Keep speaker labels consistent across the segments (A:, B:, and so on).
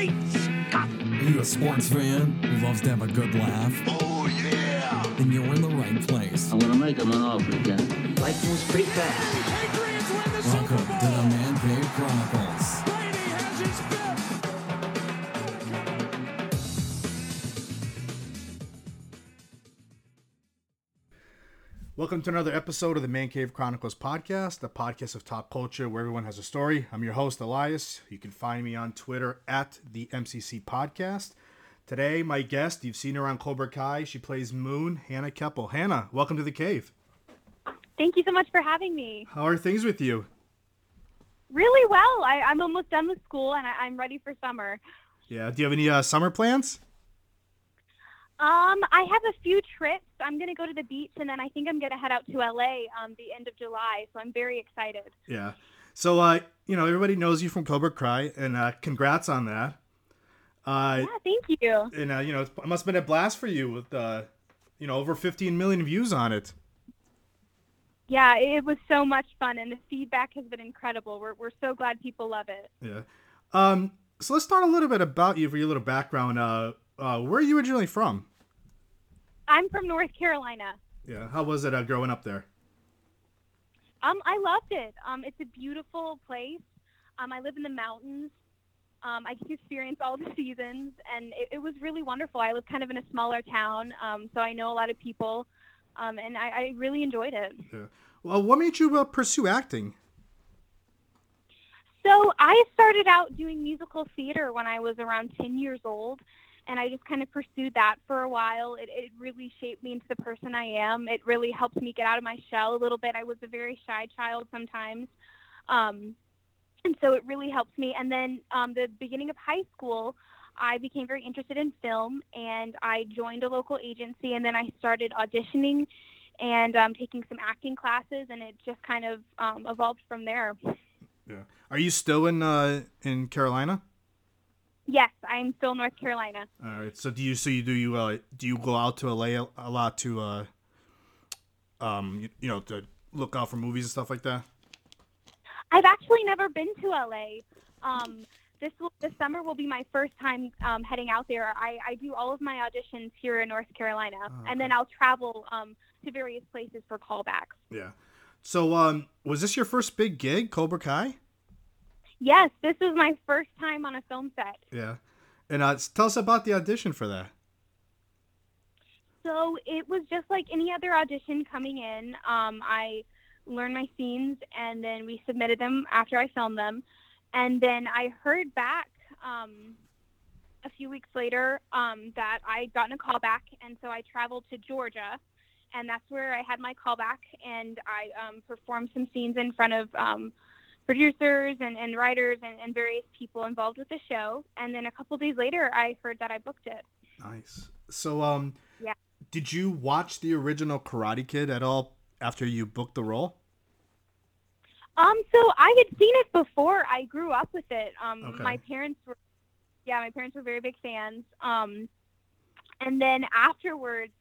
A: Great Scott!
B: Are you a sports fan who loves to have a good laugh?
A: Oh, yeah!
B: Then you're in the right place.
C: I'm gonna make him an offer again.
D: Life moves pretty fast.
A: Patriots win the
B: Welcome
A: Super
B: to the Man Cave Chronicles.
E: Welcome to another episode of the Man Cave Chronicles podcast, the podcast of top culture where everyone has a story. I'm your host, Elias. You can find me on Twitter at the MCC Podcast. Today, my guest, you've seen her on Cobra Kai. She plays Moon, Hannah Kepple. Hannah, welcome to the cave.
F: Thank you so much for having me.
E: How are things with you?
F: Really well. I, I'm almost done with school and I, I'm ready for summer.
E: Yeah, do you have any uh, summer plans?
F: Um, I have a few trips. I'm gonna go to the beach and then I think I'm gonna head out to LA um the end of July. So I'm very excited.
E: Yeah. So, uh, you know, everybody knows you from Cobra Kai, and uh, congrats on that. Uh,
F: Yeah, thank you.
E: and, uh, you know, it must have been a blast for you with, uh, you know, over 15 million views on it.
F: Yeah, it was so much fun and the feedback has been incredible. We're we're so glad people love it.
E: Yeah. Um, so let's start a little bit about you for your little background. Uh, uh, where are you originally from?
F: I'm from North Carolina.
E: Yeah. How was it uh, growing up there?
F: Um, I loved it. Um, it's a beautiful place. Um, I live in the mountains. Um, I get to experience all the seasons, and it, it was really wonderful. I live kind of in a smaller town, um, so I know a lot of people, um, and I, I really enjoyed it.
E: Yeah. Well, what made you uh, pursue acting?
F: So I started out doing musical theater when I was around 10 years old, and I just kind of pursued that for a while. It, it really shaped me into the person I am. It really helped me get out of my shell a little bit. I was a very shy child sometimes. Um, and so it really helped me. And then um, the beginning of high school, I became very interested in film, and I joined a local agency, and then I started auditioning and um, taking some acting classes, and it just kind of um, evolved from there.
E: Yeah. Are you still in uh, in Carolina?
F: I'm still North Carolina.
E: All right. So do you so you do you uh, do you go out to LA a, lot to uh, um you, you know to look out for movies and stuff like that?
F: I've actually never been to LA. Um, this will, this summer will be my first time um, heading out there. I, I do all of my auditions here in North Carolina, and then I'll travel um, to various places for callbacks.
E: Yeah. So um was this your first big gig, Cobra Kai?
F: Yes, this was my first time on a film set.
E: Yeah. And uh, tell us about the audition for that.
F: So it was just like any other audition coming in. Um, I learned my scenes and then we submitted them after I filmed them. And then I heard back um, a few weeks later um, that I'd gotten a call back. And so I traveled to Georgia. And that's where I had my call back. And I um, performed some scenes in front of um, producers and, and writers and, and various people involved with the show. And then a couple days later, I heard that I booked it.
E: Nice. So um
F: Yeah.
E: did you watch the original Karate Kid at all after you booked the role?
F: Um, so I had seen it before. I grew up with it. Um,
E: Okay.
F: my parents were, yeah, my parents were very big fans. Um, and then afterwards,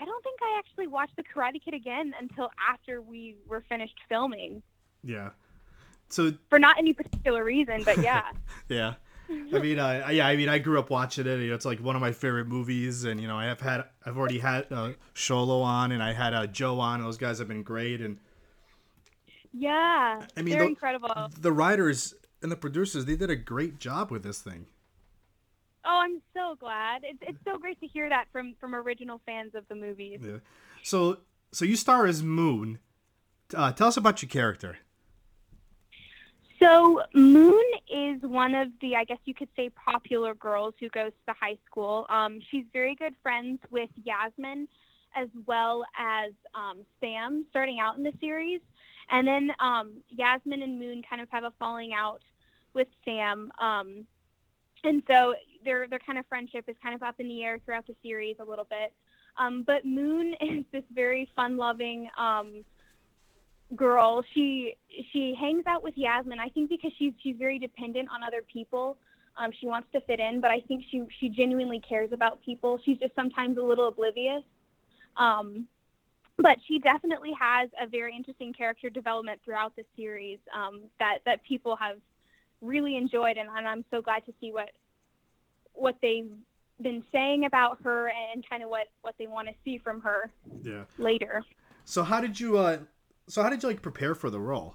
F: I don't think I actually watched the Karate Kid again until after we were finished filming.
E: Yeah. So
F: For not any particular reason, but yeah.
E: yeah. I mean, uh, yeah. I mean, I grew up watching it. You know, it's like one of my favorite movies, and you know, I have had, I've already had uh, Xolo on, and I had uh, Joe on. Those guys have been great, and
F: yeah.
E: I mean,
F: they're
E: the-
F: incredible.
E: the writers and the producers, they did a great job with this thing.
F: Oh, I'm so glad. It's it's so great to hear that from from original fans of the movies.
E: Yeah. So, so you star as Moon. Uh, tell us about your character.
F: So Moon is one of the, I guess you could say, popular girls who goes to the high school. Um, she's very good friends with Yasmin, as well as um, Sam, starting out in the series, and then um, Yasmin and Moon kind of have a falling out with Sam, um, and so their their kind of friendship is kind of up in the air throughout the series a little bit. Um, but Moon is this very fun-loving. Girl. She she hangs out with Yasmin. I think because she's she's very dependent on other people. Um, she wants to fit in, but I think she she genuinely cares about people. She's just sometimes a little oblivious. Um, but she definitely has a very interesting character development throughout the series um, that that people have really enjoyed, and, and I'm so glad to see what what they've been saying about her and kind of what what they want to see from her
E: Yeah.
F: later.
E: So how did you uh so how did you like prepare for the role?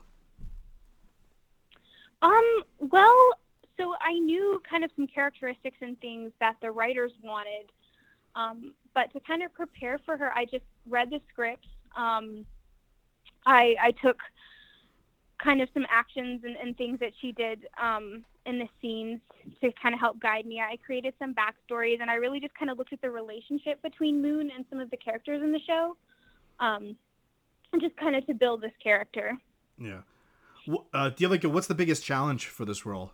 F: Um, well, so I knew kind of some characteristics and things that the writers wanted. Um, but to kind of prepare for her, I just read the scripts. Um, I, I took kind of some actions and, and things that she did um, in the scenes to kind of help guide me. I created some backstories and I really just kind of looked at the relationship between Moon and some of the characters in the show. And just kind of to build this character.
E: Yeah. Uh, do you like what's the biggest challenge for this role?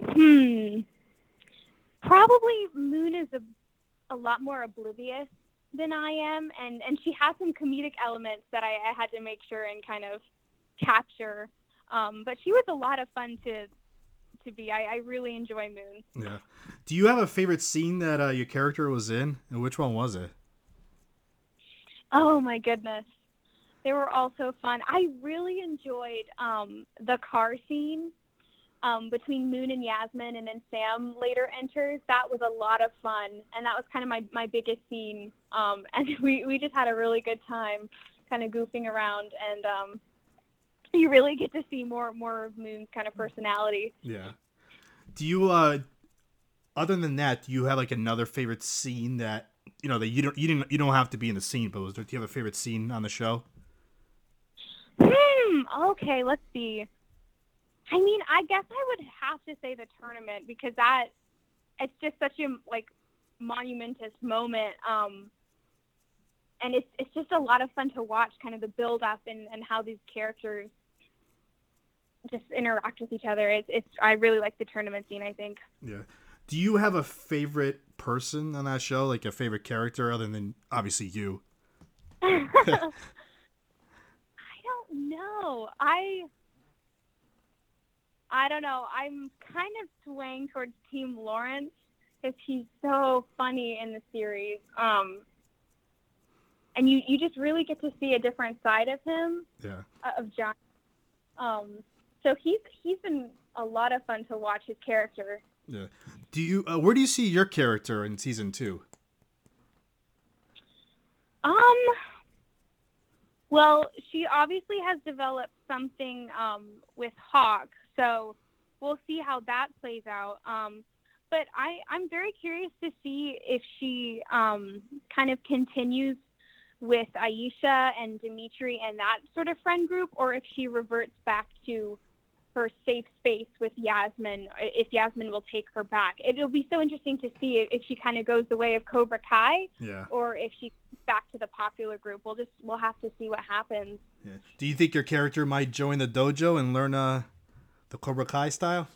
F: Hmm. Probably Moon is a, a lot more oblivious than I am, and, and she has some comedic elements that I, I had to make sure and kind of capture. Um, but she was a lot of fun to to be. I, I really enjoy Moon.
E: Yeah. Do you have a favorite scene that uh, your character was in, and which one was it?
F: Oh my goodness. They were all so fun. I really enjoyed um, the car scene um, between Moon and Yasmin, and then Sam later enters. That was a lot of fun, and that was kind of my, my biggest scene. Um, and we, we just had a really good time kind of goofing around, and um, you really get to see more more of Moon's kind of personality.
E: Yeah. Do you uh other than that, do you have like another favorite scene that you know that you don't you didn't you don't have to be in the scene, but was there, do you have a favorite scene on the show?
F: Hmm. Okay. Let's see. I mean, I guess I would have to say the tournament because that it's just such a like monumentous moment. Um, and it's it's just a lot of fun to watch, kind of the build up and, and how these characters just interact with each other. It's it's I really like the tournament scene. I think.
E: Yeah. Do you have a favorite person on that show, like a favorite character other than obviously you?
F: I don't know. I I don't know. I'm kind of swaying towards Team Lawrence because he's so funny in the series. Um, and you you just really get to see a different side of him
E: Yeah.
F: uh, of John. Um, so he's he's been a lot of fun to watch his character.
E: Yeah. Do you uh, where do you see your character in season 2?
F: Um. Well, she obviously has developed something um, with Hawk, so we'll see how that plays out. Um, but I, I'm very curious to see if she um, kind of continues with Aisha and Dimitri and that sort of friend group, or if she reverts back to her safe space with Yasmin, if Yasmin will take her back. It'll be so interesting to see if she kind of goes the way of Cobra Kai
E: Yeah.
F: or if she back to the popular group. We'll just we'll have to see what happens.
E: Yeah. Do you think your character might join the dojo and learn uh the Cobra Kai style?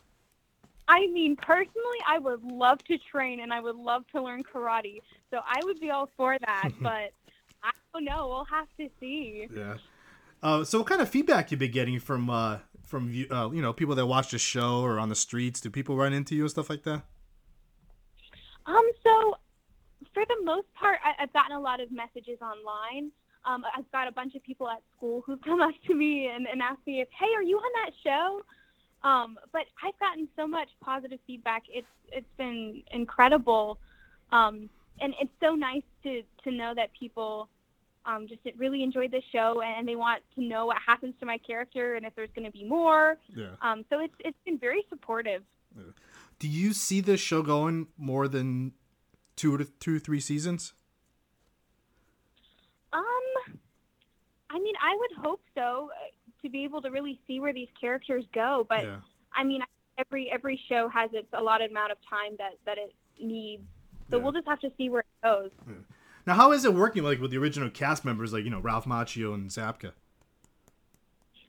F: I mean, personally, I would love to train and I would love to learn karate. So I would be all for that, but I don't know. We'll have to see.
E: Yeah. Uh, so what kind of feedback you been getting from uh from uh, you know people that watch the show or on the streets? Do people run into you and stuff like that?
F: Um, so for the most part, I, I've gotten a lot of messages online. Um, I've got a bunch of people at school who've come up to me and, and asked me if, hey, are you on that show? Um, but I've gotten so much positive feedback. It's it's been incredible, um, and it's so nice to to know that people um, just really enjoyed the show and they want to know what happens to my character and if there's going to be more.
E: Yeah.
F: Um, so it's it's been very supportive. Yeah.
E: Do you see this show going more than two to two three seasons?
F: Um, I mean, I would hope so uh, to be able to really see where these characters go. But
E: yeah.
F: I mean, every every show has its allotted amount of time that that it needs. So
E: Yeah.
F: we'll just have to see where it goes.
E: Now, how is it working like with the original cast members, like you know Ralph Macchio and Zabka?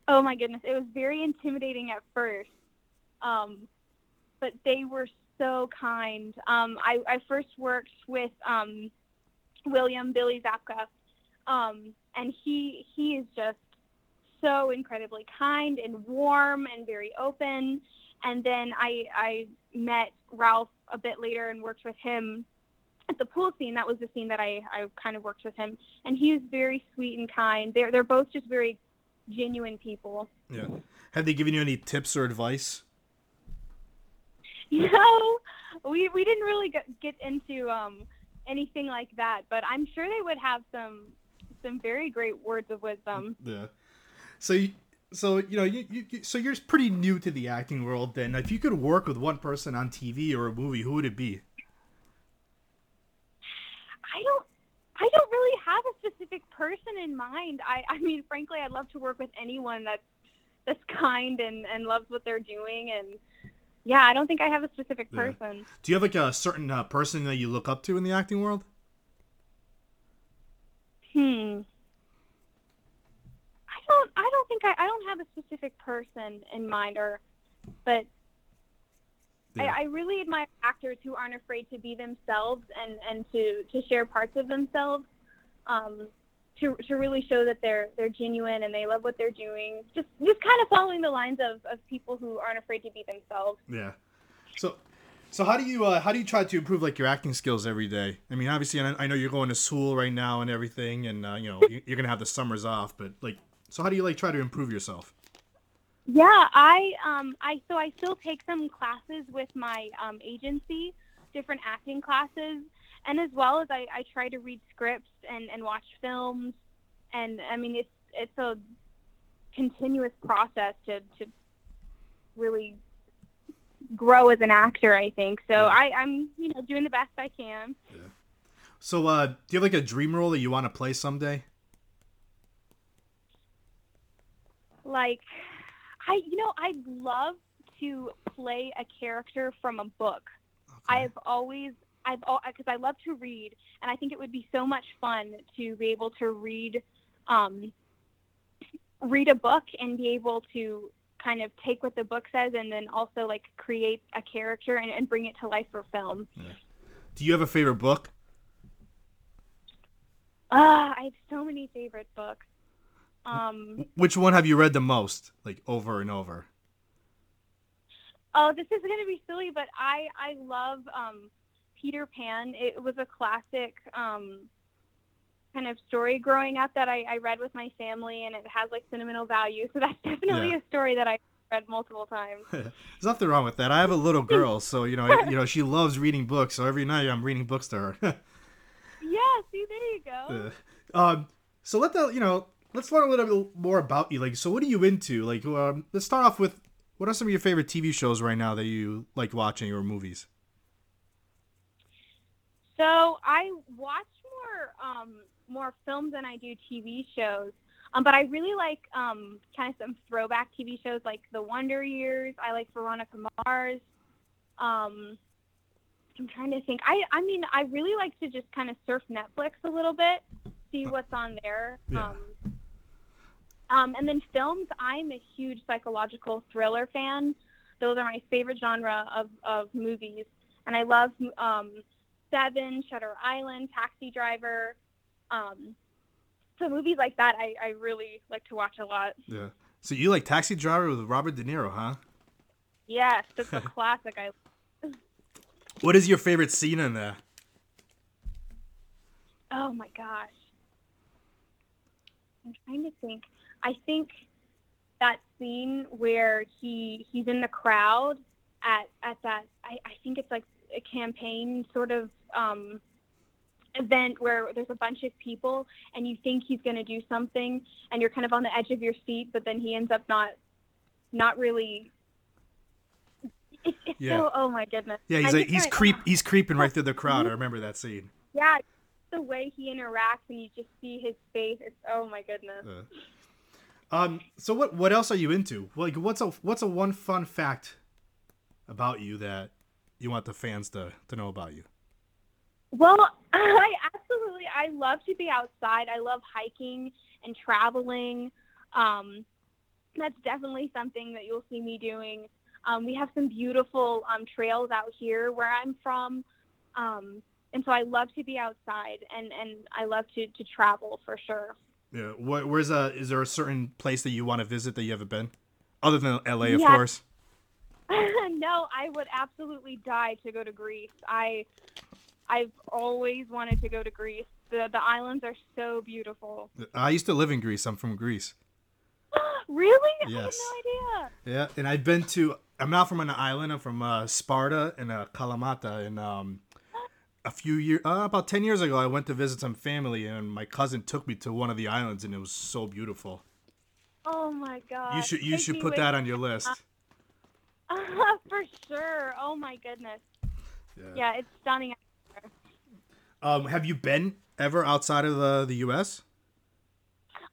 F: Oh my goodness, it was very intimidating at first, um, but they were so kind. Um, I, I first worked with um, William Billy Zabka, um, and he he is just so incredibly kind and warm and very open. And then I I met Ralph a bit later and worked with him at the pool scene. That was the scene that I, I kind of worked with him, and he was very sweet and kind. They're they're both just very genuine people.
E: Yeah. Have they given you any tips or advice?
F: No, we we didn't really get, get into um anything like that, but I'm sure they would have some some very great words of wisdom.
E: Yeah. So, you, so you know, you, you you- so you're pretty new to the acting world. Then, if you could work with one person on TV or a movie, who would it be?
F: I don't I don't really have a specific person in mind. I I mean, frankly, I'd love to work with anyone that's that's kind and and loves what they're doing and yeah, I don't think I have a specific
E: Yeah.
F: person.
E: Do you have like a certain uh, person that you look up to in the acting world?
F: Hmm. I don't. I don't think I. I don't have a specific person in mind, or, but
E: Yeah.
F: I, I really admire actors who aren't afraid to be themselves and and to to share parts of themselves, um, to to really show that they're they're genuine and they love what they're doing. Just just kind of following the lines of of people who aren't afraid to be themselves.
E: Yeah. So, so how do you uh, how do you try to improve like your acting skills every day? I mean, obviously, I I know you're going to school right now and everything, and uh, you know you- you're gonna have the summers off. But like, so how do you like try to improve yourself?
F: Yeah, I um I so I still take some classes with my um, agency, different acting classes, and as well as I, I try to read scripts and, and watch films, and I mean it's it's a continuous process to to really grow as an actor. I think so. I I'm you know doing the best I can.
E: So, uh, do you have like a dream role that you want to play someday?
F: like I you know I'd love to play a character from a book. I've always I've because I love to read and I think it would be so much fun to be able to read um read a book and be able to kind of take what the book says and then also like create a character and, and bring it to life for film.
E: Do you have a favorite book?
F: Ah, I have so many favorite books. Um
E: Which one have you read the most, like over and over?
F: Oh, this is going to be silly, but I I love um, Peter Pan. It was a classic um, kind of story growing up that I, I read with my family, and it has like sentimental value. So that's definitely
E: Yeah.
F: a story that I read multiple times.
E: There's nothing wrong with that. I have a little girl, so you know, you know, she loves reading books. So every night I'm reading books to her.
F: yeah, see, there you go.
E: Uh, um, so let the you know, let's learn a little bit more about you. Like, so what are you into? Like, um, let's start off with what are some of your favorite TV shows right now that you like watching or movies?
F: So I watch more um, more films than I do TV shows. Um, but I really like um, kind of some throwback TV shows like The Wonder Years. I like Veronica Mars. Um, I'm trying to think. I I mean, I really like to just kind of surf Netflix a little bit, see what's on there.
E: Yeah.
F: Um, um, and then films, I'm a huge psychological thriller fan. Those are my favorite genre of, of movies. And I love um, Seven, Shutter Island, Taxi Driver. Um, so movies like that, I, I really like to watch a lot.
E: Yeah. So you like Taxi Driver with Robert De Niro, huh?
F: Yes, it's a classic. I
E: What is your favorite scene in there?
F: oh my gosh, I'm trying to think. I think that scene where he he's in the crowd at at that I, I think it's like a campaign sort of um, event where there's a bunch of people and you think he's going to do something and you're kind of on the edge of your seat, but then he ends up not not really. It's, it's
E: Yeah.
F: so oh my goodness.
E: Yeah, he's like, he's creep he's creeping right through the crowd. I remember that scene.
F: yeah, the way he interacts and you just see his face. It's oh my goodness.
E: Uh, um. So what what else are you into? Like, what's a what's a one fun fact about you that you want the fans to to know about you?
F: Well, I absolutely I love to be outside. I love hiking and traveling. Um, that's definitely something that you'll see me doing. Um, we have some beautiful um, trails out here where I'm from. Um, and so I love to be outside and, and I love to, to travel for sure.
E: Yeah. What, where's a is there a certain place that you want to visit that you haven't been, other than L.A. of course?
F: no, I would absolutely die to go to Greece. I I've always wanted to go to Greece. The the islands are so beautiful.
E: I used to live in Greece. I'm from Greece.
F: really? I
E: Yes.
F: had no idea.
E: Yeah, and I've been to I'm not from an island. I'm from uh, Sparta and uh, Kalamata. And um, a few years, uh, about ten years ago, I went to visit some family, and my cousin took me to one of the islands, and it was so beautiful.
F: Oh my god.
E: You should you
F: Take
E: should put that on your list.
F: for sure. Oh my goodness.
E: Yeah.
F: Yeah, it's stunning.
E: Um, have you been ever outside of the the U.S.?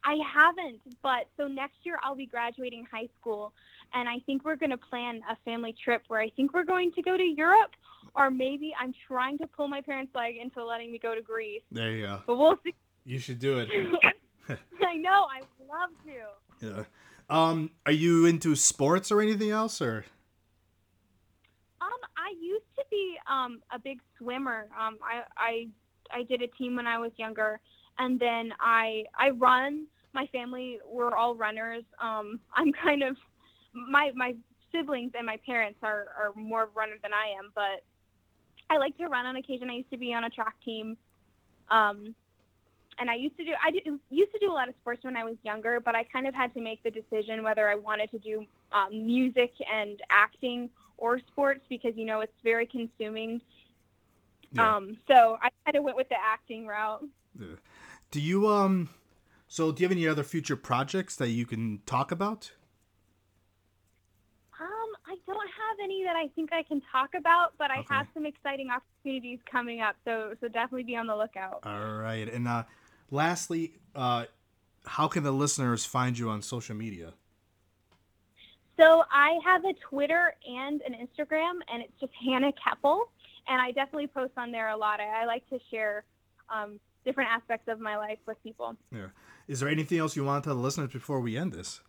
F: I haven't, but so next year I'll be graduating high school, and I think we're going to plan a family trip where I think we're going to go to Europe, or maybe I'm trying to pull my parents' leg into letting me go to Greece,
E: There you go.
F: but we'll see.
E: You should do it.
F: I know, I love to.
E: Yeah. Um, are you into sports or anything else, or?
F: Um, I used to be um a big swimmer. Um, I I I did a team when I was younger, and then I I run. My family we're all runners. Um, I'm kind of my my siblings and my parents are are more runner than I am, but I like to run on occasion. I used to be on a track team. Um, and I used to do I did, used to do a lot of sports when I was younger, but I kind of had to make the decision whether I wanted to do um, music and acting or sports because you know it's very consuming.
E: Yeah.
F: Um, so I kind of went with the acting route.
E: Do you um? So do you have any other future projects that you can talk about?
F: I don't have any that I think I can talk about, but I have some exciting opportunities coming up. So so definitely be on the lookout.
E: All right. And uh, lastly, uh, how can the listeners find you on social media?
F: So I have a Twitter and an Instagram, and it's just Hannah Kepple, and I definitely post on there a lot. I, I like to share um, different aspects of my life with people.
E: Yeah. Is there anything else you want to tell the listeners before we end this?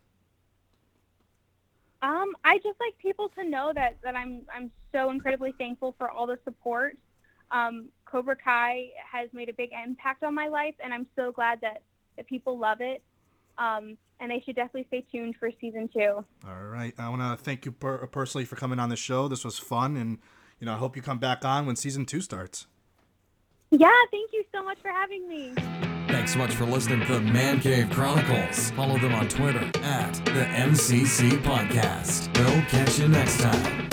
F: Um, I just like people to know that that I'm I'm so incredibly thankful for all the support. Um, Cobra Kai has made a big impact on my life, and I'm so glad that that people love it. Um, and they should definitely stay tuned for season two.
E: All right. I want to thank you per- personally for coming on the show. This was fun, and you know I hope you come back on when season two starts.
F: Yeah, thank you so much for having me.
B: Thanks so much for listening to the Man Cave Chronicles. Follow them on Twitter at the MCC Podcast. We'll catch you next time.